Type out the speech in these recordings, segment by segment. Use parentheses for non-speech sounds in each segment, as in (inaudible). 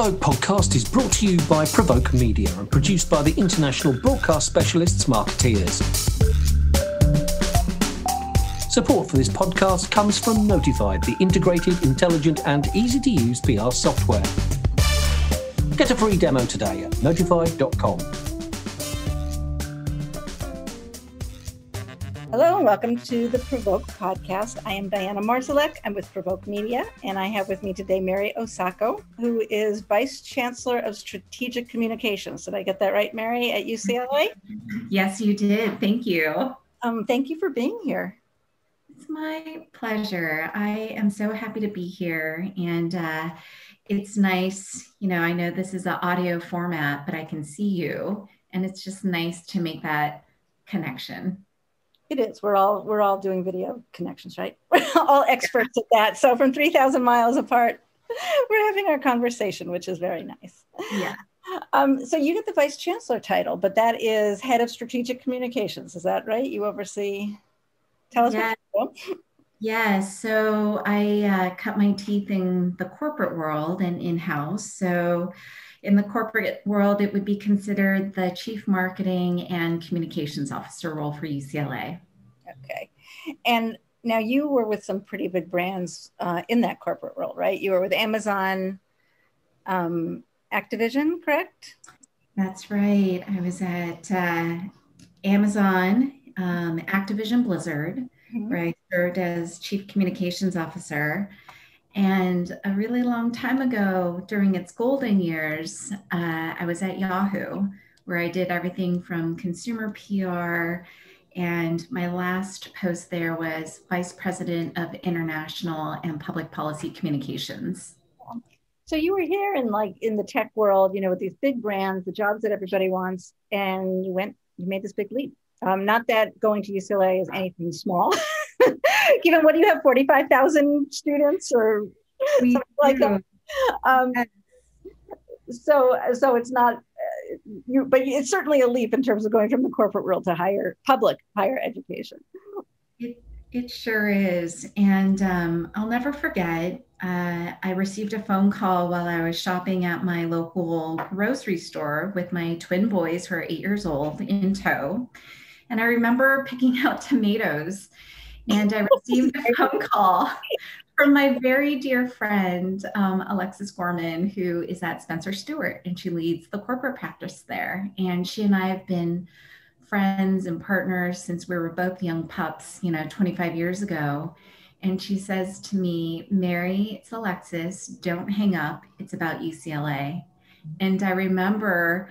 Provoke podcast is brought to you by Provoke Media and produced by the international broadcast specialists Markettiers. Support for this podcast comes from Notified, the integrated, intelligent, and easy to use PR software. Get a free demo today at notified.com. Welcome to the Provoke podcast. I am Diana Marszalek. I'm with Provoke Media, and I have with me today Mary Osako, who is Vice Chancellor of Strategic Communications. Did I get that right, Mary, at UCLA? Yes, you did. Thank you. Um, thank you for being here. It's my pleasure. I am so happy to be here, and uh, it's nice. You know, I know this is an audio format, but I can see you, and it's just nice to make that connection. It is. We're all we're all doing video connections, right? (laughs) We're all experts at that. So from three thousand miles apart, (laughs) we're having our conversation, which is very nice. Yeah. Um, so you get the vice chancellor title, but that is head of strategic communications. Is that right? You oversee. Tell us. Yeah. Yes. So I uh, cut my teeth in the corporate world and in house. So in the corporate world, it would be considered the chief marketing and communications officer role for UCLA. Okay. And now you were with some pretty big brands uh, in that corporate world, right? You were with Amazon, um, Activision, correct? That's right. I was at uh, Amazon, um, Activision Blizzard, mm-hmm. where I served as chief communications officer. And a really long time ago, during its golden years, uh, I was at Yahoo, where I did everything from consumer PR. And my last post there was Vice President of International and Public Policy Communications. So you were here in like in the tech world, you know, with these big brands, the jobs that everybody wants, and you went, you made this big leap. Um, not that going to UCLA is anything small. (laughs) (laughs) given what do you have 45,000 students or we something like that? Um, so so it's not uh, you but it's certainly a leap in terms of going from the corporate world to higher public higher education. It, it sure is. And um, i'll never forget uh, i received a phone call while i was shopping at my local grocery store with my twin boys who are eight years old in tow. And i remember picking (laughs) out tomatoes and I received a phone (laughs) call from my very dear friend, um, Alexis Gorman, who is at Spencer Stuart, and she leads the corporate practice there. And she and I have been friends and partners since we were both young pups, you know, 25 years ago. And she says to me, Mary, it's Alexis, don't hang up. It's about UCLA. And I remember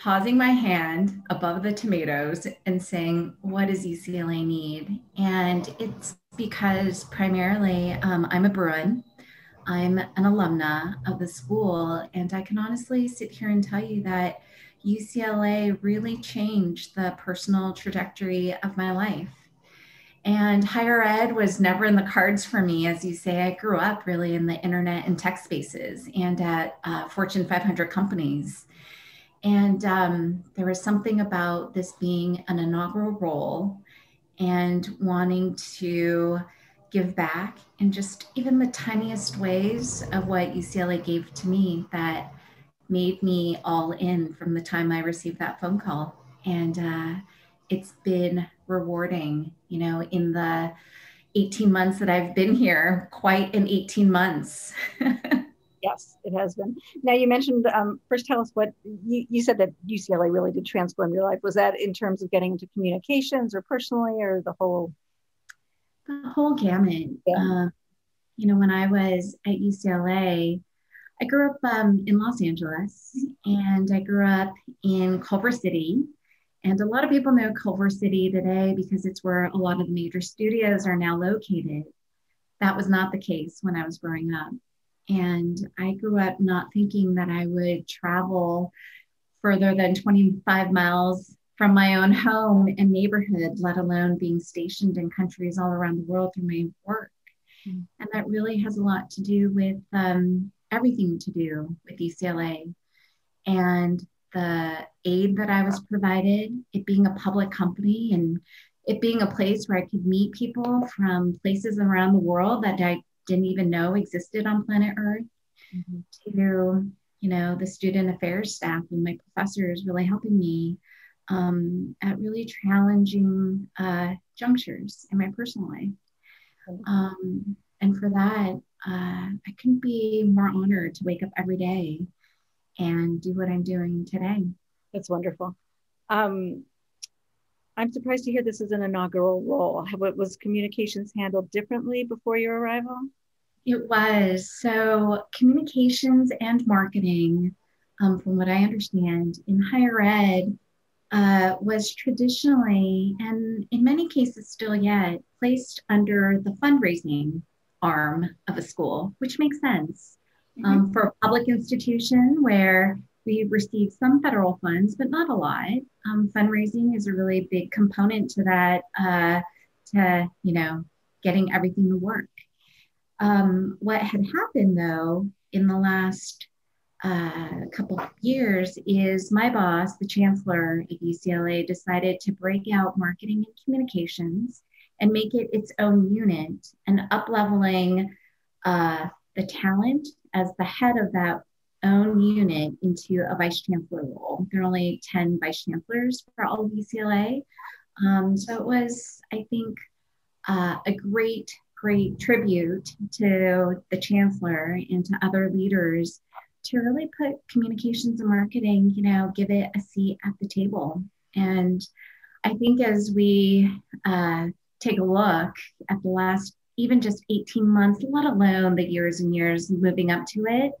pausing my hand above the tomatoes and saying, What does UCLA need? And it's because primarily um, I'm a Bruin. I'm an alumna of the school, and I can honestly sit here and tell you that UCLA really changed the personal trajectory of my life. And higher ed was never in the cards for me. As you say, I grew up really in the internet and tech spaces and at uh, Fortune 500 companies. And um, there was something about this being an inaugural role and wanting to give back in just even the tiniest ways of what UCLA gave to me that made me all in from the time I received that phone call. And uh, it's been rewarding, you know, in the 18 months that I've been here, quite in 18 months. (laughs) Yes, it has been. Now you mentioned um, first. Tell us what you, you said that UCLA really did transform your life. Was that in terms of getting into communications, or personally, or the whole? The whole gamut. Yeah. Uh, you know, when I was at UCLA, I grew up um, in Los Angeles, and I grew up in Culver City. And a lot of people know Culver City today because it's where a lot of the major studios are now located. That was not the case when I was growing up. And I grew up not thinking that I would travel further than 25 miles from my own home and neighborhood, let alone being stationed in countries all around the world through my work. Mm-hmm. And that really has a lot to do with um, everything to do with UCLA and the aid that I was provided, it being a public company and it being a place where I could meet people from places around the world that I didn't even know existed on planet Earth, mm-hmm. to you know, the student affairs staff and my professors really helping me um, at really challenging uh, junctures in my personal life. Um, and for that, uh, I couldn't be more honored to wake up every day and do what I'm doing today. That's wonderful. Um, I'm surprised to hear this is an inaugural role. How was communications handled differently before your arrival? It was. So, communications and marketing, um, from what I understand, in higher ed uh, was traditionally, and in many cases still yet, placed under the fundraising arm of a school, which makes sense. Mm-hmm. Um, for a public institution where we receive some federal funds, but not a lot. Um, fundraising is a really big component to that, uh, to you know, getting everything to work. Um, what had happened though in the last uh, couple of years is my boss, the chancellor at UCLA, decided to break out marketing and communications and make it its own unit and up leveling uh, the talent as the head of that own unit into a vice chancellor role. There are only 10 vice chancellors for all of UCLA. Um, so it was, I think, uh, a great, great tribute to the chancellor and to other leaders to really put communications and marketing, you know, give it a seat at the table. And I think as we uh, take a look at the last even just 18 months, let alone the years and years moving up to it,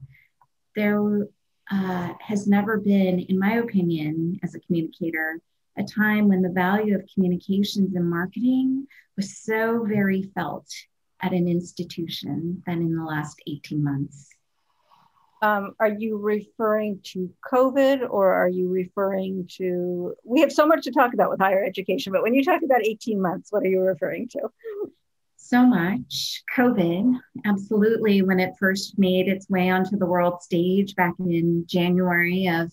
there uh, has never been, in my opinion, as a communicator, a time when the value of communications and marketing was so very felt at an institution than in the last 18 months. Um, are you referring to COVID or are you referring to? We have so much to talk about with higher education, but when you talk about 18 months, what are you referring to? so much. COVID, absolutely, when it first made its way onto the world stage back in January of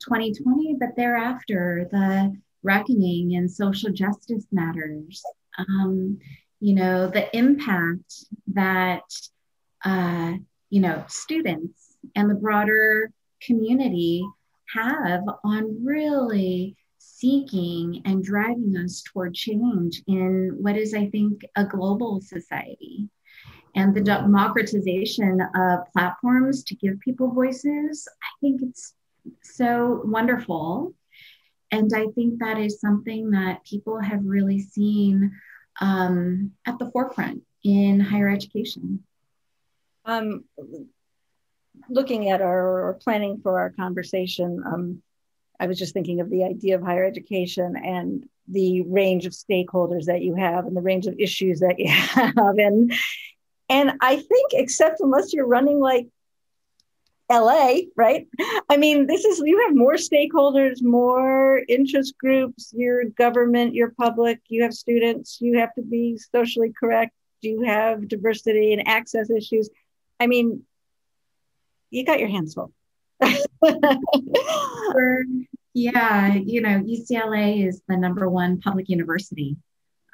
2020, but thereafter, the reckoning in social justice matters. Um, you know, the impact that, uh, you know, students and the broader community have on really seeking and driving us toward change in what is, I think, a global society. And the democratization of platforms to give people voices, I think it's so wonderful. And I think that is something that people have really seen um, at the forefront in higher education. Um, looking at our or planning for our conversation, um, I was just thinking of the idea of higher education and the range of stakeholders that you have and the range of issues that you (laughs) have. And and I think except unless you're running like LA, right? I mean, this is you have more stakeholders, more interest groups, your government, your public, you have students, you have to be socially correct, you have diversity and access issues. I mean, you got your hands full. (laughs) yeah, you know, UCLA is the number one public university,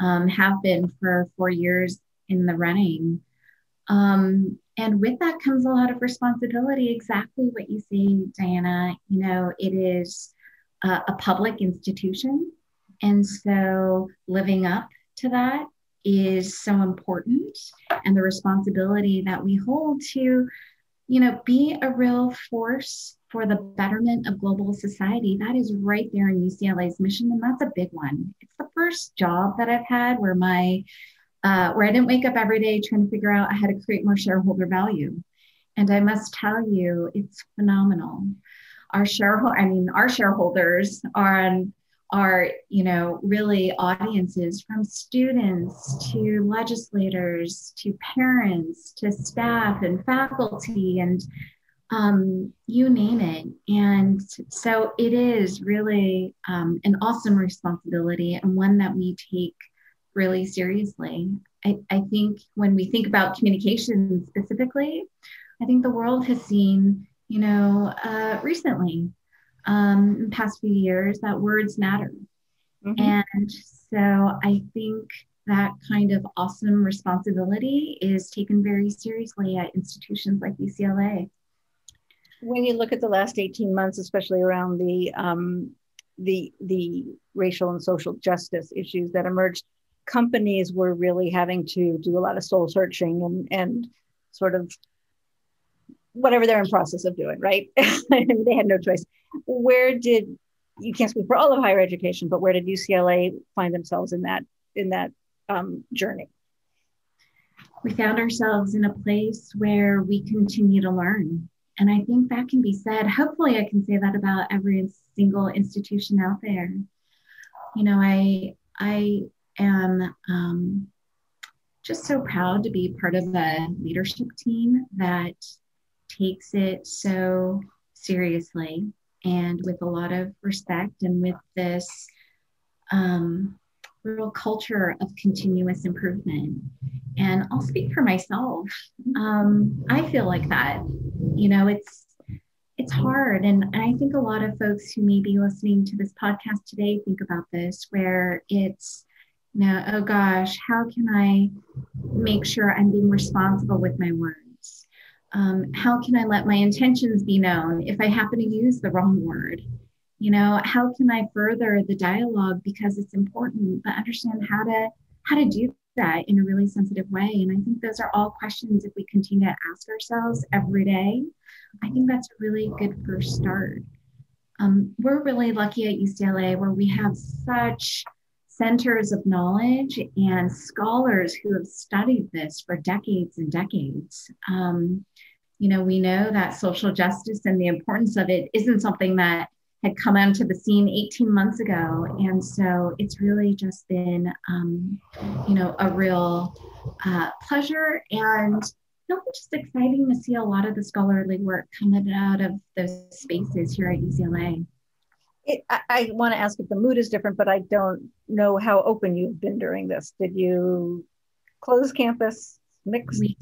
um, have been for four years in the running. Um, and with that comes a lot of responsibility, exactly what you say, Diana. You know, it is a, a public institution. And so living up to that is so important. And the responsibility that we hold to you know, be a real force for the betterment of global society. That is right there in UCLA's mission, and that's a big one. It's the first job that I've had where my uh, where I didn't wake up every day trying to figure out how to create more shareholder value. And I must tell you, it's phenomenal. Our shareholder, I mean, our shareholders are on are you know really audiences from students to legislators to parents to staff and faculty and um, you name it and so it is really um, an awesome responsibility and one that we take really seriously I, I think when we think about communication specifically i think the world has seen you know uh, recently um, in the past few years that words matter. Mm-hmm. And so I think that kind of awesome responsibility is taken very seriously at institutions like UCLA. when you look at the last 18 months, especially around the um, the the racial and social justice issues that emerged, companies were really having to do a lot of soul searching and and sort of whatever they're in process of doing, right? (laughs) they had no choice. Where did you can't speak for all of higher education, but where did UCLA find themselves in that in that um, journey? We found ourselves in a place where we continue to learn and I think that can be said. Hopefully, I can say that about every single institution out there. You know, I I am um, just so proud to be part of a leadership team that takes it so seriously and with a lot of respect and with this um, real culture of continuous improvement. And I'll speak for myself. Um, I feel like that. You know, it's it's hard, and, and I think a lot of folks who may be listening to this podcast today think about this, where it's know, oh gosh, how can I make sure I'm being responsible with my words? Um, how can I let my intentions be known if I happen to use the wrong word? you know how can i further the dialogue because it's important but understand how to how to do that in a really sensitive way and i think those are all questions if we continue to ask ourselves every day i think that's a really good first start um, we're really lucky at ucla where we have such centers of knowledge and scholars who have studied this for decades and decades um, you know we know that social justice and the importance of it isn't something that had come onto the scene 18 months ago. And so it's really just been, um, you know, a real uh, pleasure and just exciting to see a lot of the scholarly work coming out of those spaces here at UCLA. It, I, I want to ask if the mood is different, but I don't know how open you've been during this. Did you close campus, mix? We,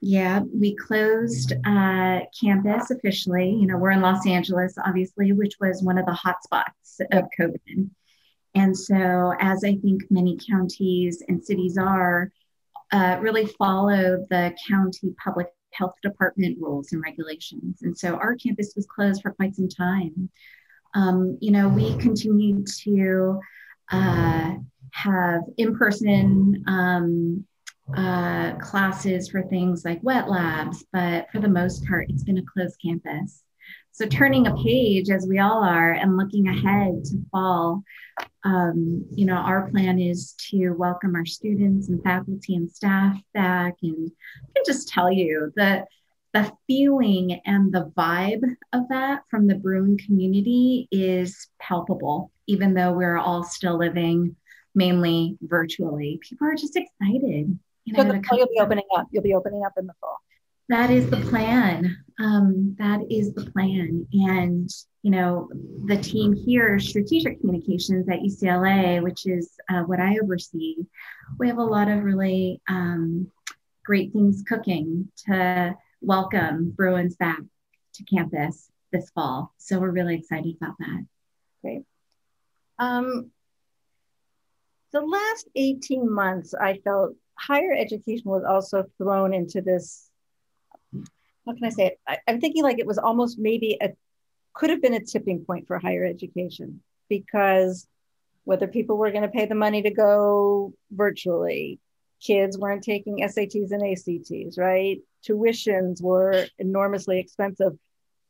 yeah, we closed uh, campus officially. You know, we're in Los Angeles, obviously, which was one of the hotspots of COVID. And so, as I think many counties and cities are, uh, really follow the county public health department rules and regulations. And so, our campus was closed for quite some time. Um, you know, we continue to uh, have in person um, uh, classes for things like wet labs, but for the most part, it's been a closed campus. So turning a page, as we all are, and looking ahead to fall, um, you know, our plan is to welcome our students and faculty and staff back. And I can just tell you that the feeling and the vibe of that from the Bruin community is palpable, even though we're all still living mainly virtually. People are just excited You know, so the, you'll be opening up. You'll be opening up in the fall. That is the plan. Um, that is the plan. And, you know, the team here, Strategic Communications at UCLA, which is uh, what I oversee, we have a lot of really um, great things cooking to welcome Bruins back to campus this fall. So we're really excited about that. Great. Um, the last 18 months, I felt higher education was also thrown into this how can i say it I, i'm thinking like it was almost maybe a could have been a tipping point for higher education because whether people were going to pay the money to go virtually kids weren't taking sats and acts right tuitions were enormously expensive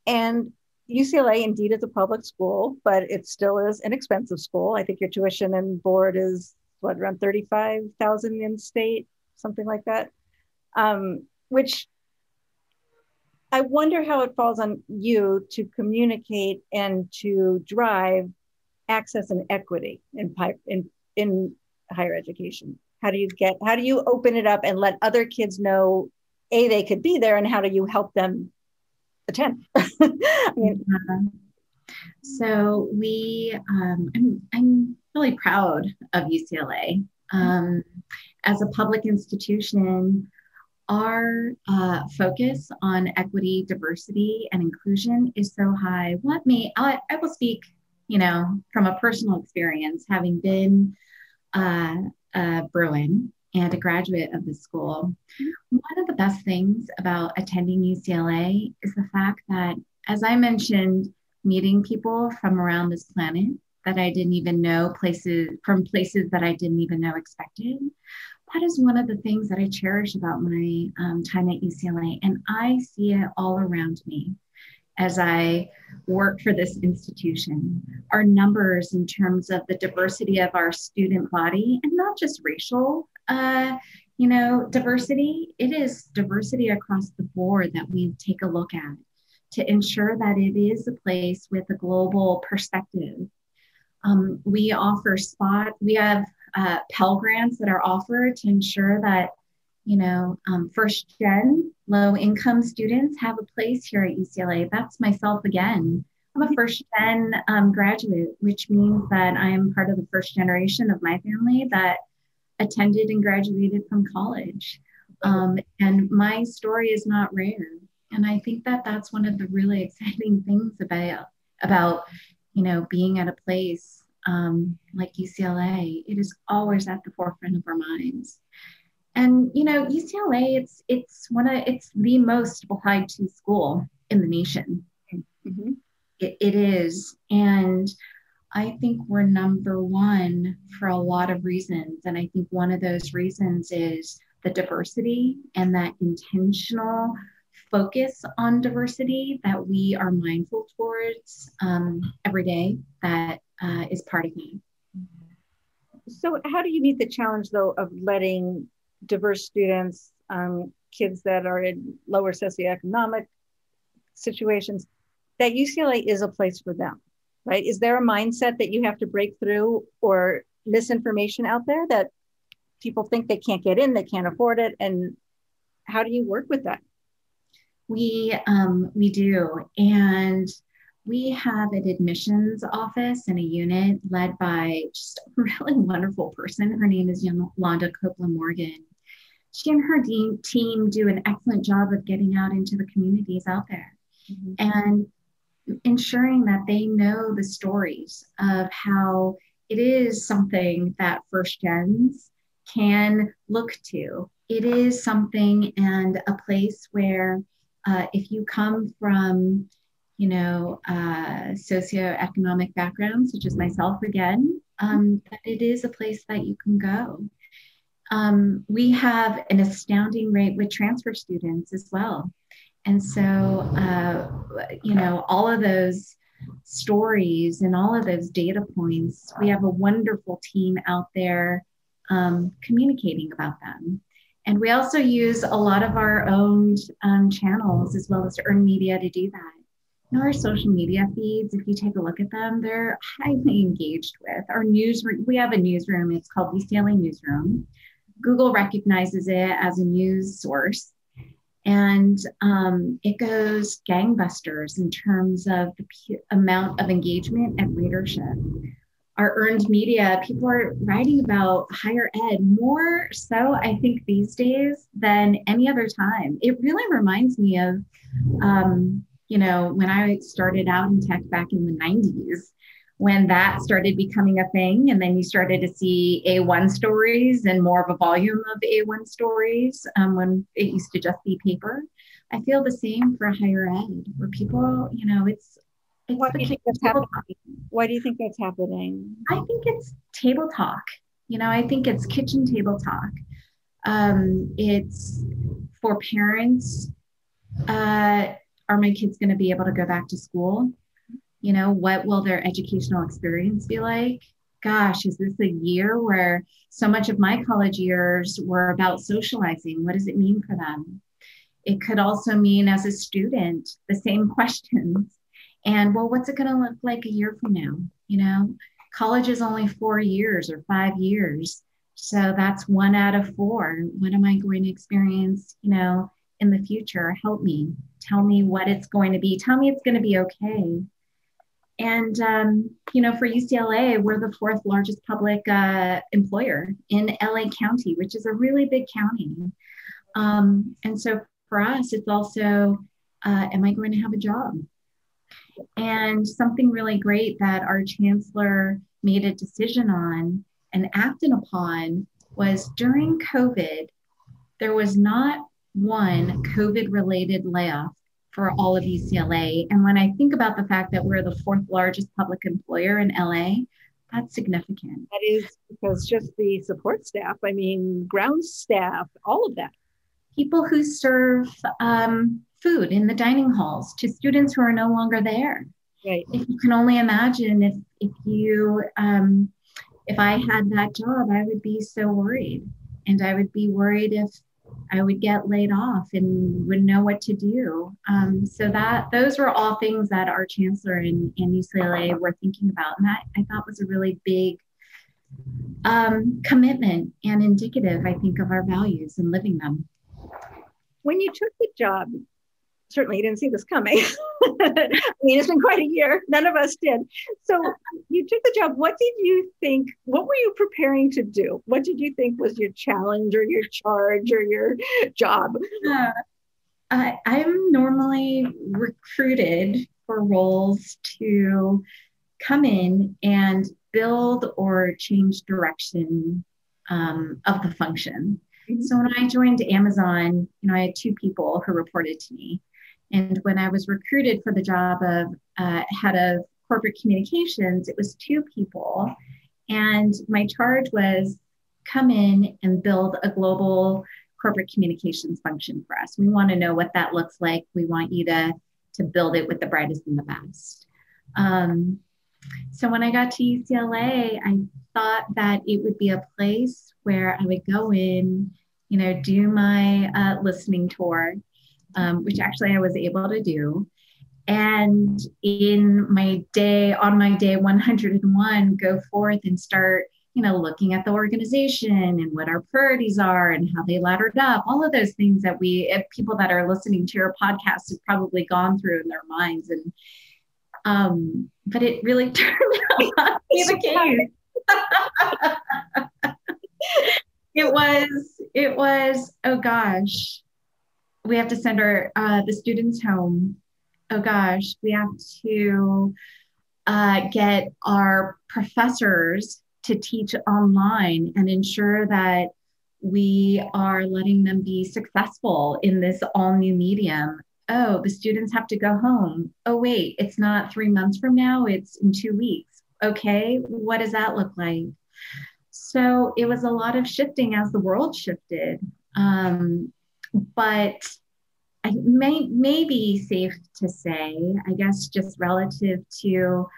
and ucla indeed is a public school but it still is an expensive school i think your tuition and board is what around 35,000 in state, something like that. Um, which I wonder how it falls on you to communicate and to drive access and equity in in in higher education. How do you get how do you open it up and let other kids know a they could be there and how do you help them attend? (laughs) Mean, so we um, I'm, I'm really proud of UCLA. Um, as a public institution, our uh, focus on equity, diversity, and inclusion is so high. What me, I, I will speak, you know, from a personal experience, having been uh, a Bruin and a graduate of the school. One of the best things about attending UCLA is the fact that, as I mentioned, meeting people from around this planet that I didn't even know, places from places that I didn't even know expected. That is one of the things that I cherish about my um, time at UCLA. And I see it all around me as I work for this institution. Our numbers in terms of the diversity of our student body, and not just racial, uh, you know, diversity, it is diversity across the board that we take a look at to ensure that it is a place with a global perspective. Um, we offer spot, we have uh, Pell grants that are offered to ensure that, you know, um, first gen low income students have a place here at UCLA. That's myself again. I'm a first gen um, graduate, which means that I am part of the first generation of my family that attended and graduated from college. Um, and my story is not rare. And I think that that's one of the really (laughs) exciting things about, about you know, being at a place um, like UCLA. It is always at the forefront of our minds. And you know, UCLA, it's it's one of it's the most applied to school in the nation. Mm-hmm. It, it is, and I think we're number one for a lot of reasons. And I think one of those reasons is the diversity and that intentional focus on diversity that we are mindful towards um, every day that uh, is part of me. So, how do you meet the challenge, though, of letting diverse students, um, kids that are in lower socioeconomic situations, that UCLA is a place for them, right? Is there a mindset that you have to break through or misinformation out there that people think they can't get in, they can't afford it? And how do you work with that? We um, we do, and we have an admissions office and a unit led by just a (laughs) really wonderful person. Her name is Youlonda Copeland Morgan. She and her de- team do an excellent job of getting out into the communities out there mm-hmm. and ensuring that they know the stories of how it is something that first gens can look to. It is something and a place where uh, if you come from, you know, uh, socioeconomic backgrounds, such as myself again, um, that it is a place that you can go. Um, we have an astounding rate with transfer students as well. And so, uh, you know, all of those stories and all of those data points, we have a wonderful team out there um, communicating about them. And we also use a lot of our own um, channels as well as earned media to do that. You our social media feeds, if you take a look at them, they're highly (laughs) engaged with. Our newsroom, we have a newsroom, it's called UCLA Newsroom. Google recognizes it as a news source. And um, it goes gangbusters in terms of the p- amount of engagement and readership our earned media, people are writing about higher ed more so, I think, these days than any other time. It really reminds me of, um, you know, when I started out in tech back in the 90s, when that started becoming a thing. And then you started to see A1 stories and more of a volume of A1 stories um, when it used to just be paper. I feel the same for higher ed, where people, you know, it's why do you think that's happening? Why do you think that's happening? I think it's table talk. You know, I think it's kitchen table talk. Um, it's for parents. Uh, are my kids going to be able to go back to school? You know, what will their educational experience be like? Gosh, is this a year where so much of my college years were about socializing? What does it mean for them? It could also mean as a student, the same (laughs) questions and well, what's it going to look like a year from now? You know, college is only four years or five years. So that's one out of four. What am I going to experience, you know, in the future? Help me. Tell me what it's going to be. Tell me it's going to be okay. And, um, you know, for UCLA, we're the fourth largest public uh, employer in LA County, which is a really big county. Um, and so for us, it's also, uh, am I going to have a job? And something really great that our chancellor made a decision on and acted upon was during COVID, there was not one COVID related layoff for all of UCLA. And when I think about the fact that we're the fourth largest public employer in LA, that's significant. That is because just the support staff, I mean, ground staff, all of that. People who serve um, food in the dining halls to students who are no longer there. Right. If you can only imagine if, if you, um, if I had that job, I would be so worried. And I would be worried if I would get laid off and wouldn't know what to do. Um, so that those were all things that our chancellor and, and UCLA were thinking about, and that I thought was a really big um, commitment and indicative, I think, of our values and living them. When you took the job, certainly you didn't see this coming. (laughs) I mean, it's been quite a year. None of us did. So you took the job. What did you think? What were you preparing to do? What did you think was your challenge or your charge or your job? Uh, I, I'm normally recruited for roles to come in and build or change direction um, of the function. Mm-hmm. So when I joined Amazon, you know, I had two people who reported to me. And when I was recruited for the job of uh, head of corporate communications, it was two people. And my charge was come in and build a global corporate communications function for us. We want to know what that looks like. We want you to, to build it with the brightest and the best. Um, so when I got to UCLA, I thought that it would be a place where I would go in, you know, do my uh, listening tour, um, which actually I was able to do. And in my day, on my day 101, go forth and start, you know, looking at the organization and what our priorities are and how they laddered up, all of those things that we, people that are listening to your podcast have probably gone through in their minds. And, um, but it really (laughs) turned out to be the case. (laughs) it was, it was, oh gosh, we have to send our uh, the students home. Oh gosh, we have to uh, get our professors to teach online and ensure that we are letting them be successful in this all new medium. Oh, the students have to go home. Oh, wait, it's not three months from now, it's in two weeks. Okay, what does that look like? So it was a lot of shifting as the world shifted. Um, but I may, may be safe to say, I guess, just relative to,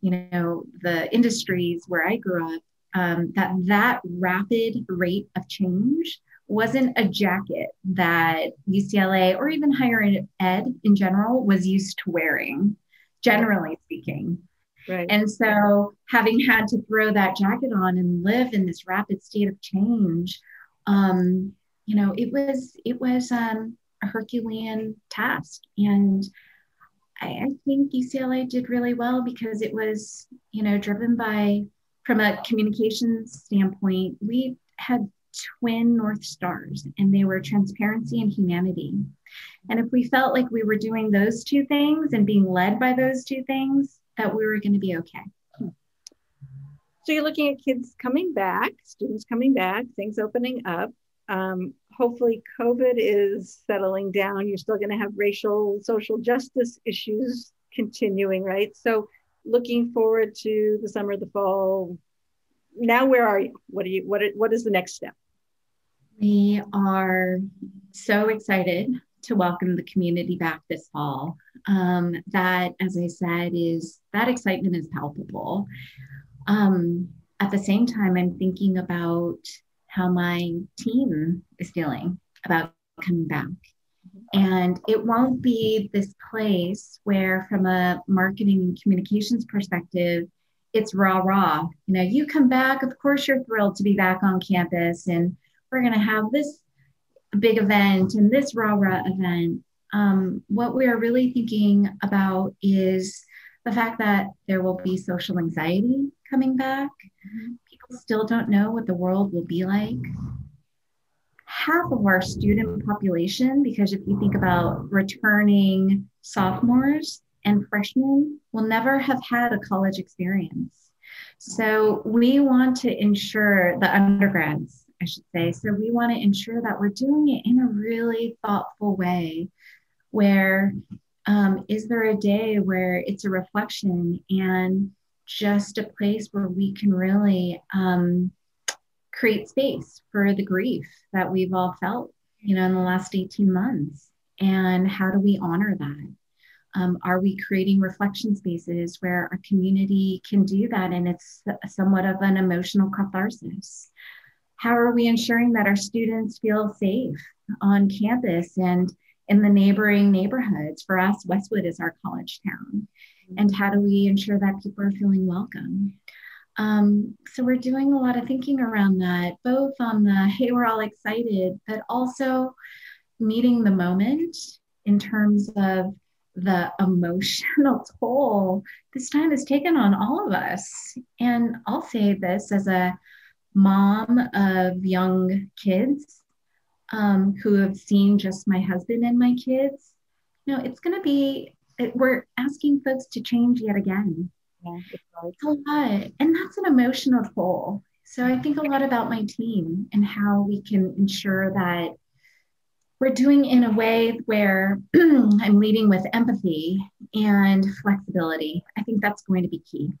you know, the industries where I grew up, um, that that rapid rate of change wasn't a jacket that UCLA or even higher ed in general was used to wearing, generally speaking. Right. And so, having had to throw that jacket on and live in this rapid state of change, um, you know, it was it was um, a Herculean task, and I, I think UCLA did really well because it was, you know, driven by from a communications standpoint. We had twin North Stars, and they were transparency and humanity. And if we felt like we were doing those two things and being led by those two things, that we were going to be okay. So you're looking at kids coming back, students coming back, things opening up. Um, hopefully, COVID is settling down. You're still going to have racial, social justice issues continuing, right? So, looking forward to the summer, the fall. Now, where are you? What are you? What? What is the next step? We are so excited to welcome the community back this fall. Um, that, as I said, is that excitement is palpable. Um, at the same time, I'm thinking about how my team is feeling about coming back. And it won't be this place where, from a marketing and communications perspective, it's rah rah. You know, you come back, of course, you're thrilled to be back on campus, and we're going to have this big event and this rah rah event. Um, what we are really thinking about is the fact that there will be social anxiety coming back. Still don't know what the world will be like. Half of our student population, because if you think about returning sophomores and freshmen, will never have had a college experience. So we want to ensure the undergrads I should say. So we want to ensure that we're doing it in a really thoughtful way where um, is there a day where it's a reflection and just a place where we can really um, create space for the grief that we've all felt, you know, in the last 18 months? And how do we honor that? Um, are we creating reflection spaces where our community can do that and it's somewhat of an emotional catharsis? How are we ensuring that our students feel safe on campus and in the neighboring neighborhoods? For us, Westwood is our college town. And how do we ensure that people are feeling welcome? Um, so we're doing a lot of thinking around that, both on the hey, we're all excited, but also meeting the moment in terms of the emotional (laughs) toll this time has taken on all of us. And I'll say this as a mom of young kids um, who have seen just my husband and my kids. You know, it's going to be, it, we're asking folks to change yet again. Yeah, it's a lot. And that's an emotional toll. So I think a lot about my team and how we can ensure that we're doing in a way where (clears throat) I'm leading with empathy and flexibility. I think that's going to be key.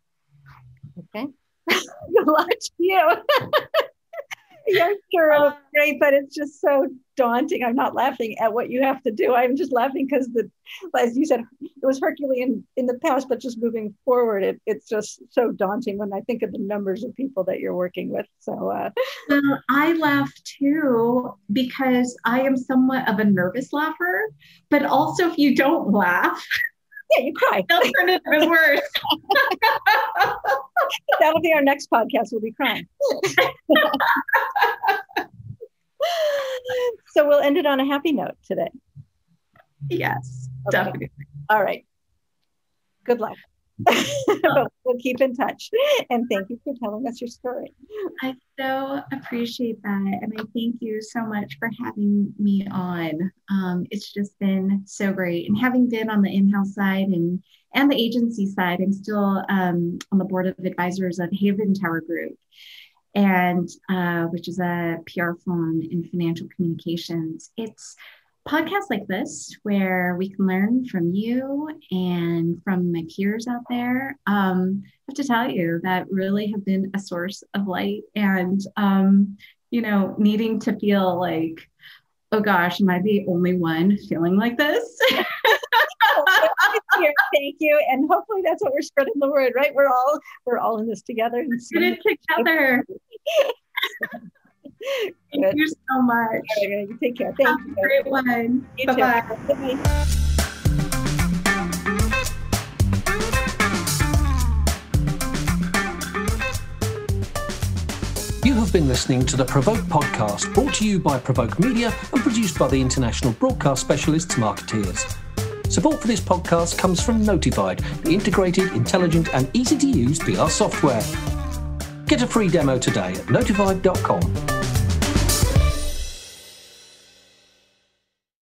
Okay. (laughs) Good luck to you. (laughs) yeah, sure, it looks great, but it's just so daunting. I'm not laughing at what you have to do. I'm just laughing because the, as you said, it was Herculean in the past, but just moving forward, it, it's just so daunting when I think of the numbers of people that you're working with. So, uh, well, I laugh too because I am somewhat of a nervous laugher, but also if you don't laugh. Yeah, you cry. It even worse. (laughs) That'll be our next podcast. We'll be crying. (laughs) so we'll end it on a happy note today. Yes, okay. definitely. All right. Good luck. (laughs) we'll keep in touch. And thank you for telling us your story. I so appreciate that. And I thank you so much for having me on. Um, it's just been so great. And having been on the in house side and, and the agency side, I'm still um, on the board of advisors of Haven Tower Group. And uh, which is a PR firm in financial communications. It's podcasts like this where we can learn from you and from my peers out there. Um, i have to tell you that really have been a source of light and um, you know needing to feel like oh gosh am i the only one feeling like this? (laughs) (laughs) Thank you. And hopefully that's what we're spreading the word right? We're all we're all in this together. It together (laughs) Thank you so much. Right, you take care. Thank Have you. A great one. Bye bye. You have been listening to the Provoke podcast, brought to you by Provoke Media and produced by the international broadcast specialists Markettiers. Support for this podcast comes from Notified, the integrated, intelligent, and easy to use PR software. Get a free demo today at notified.com.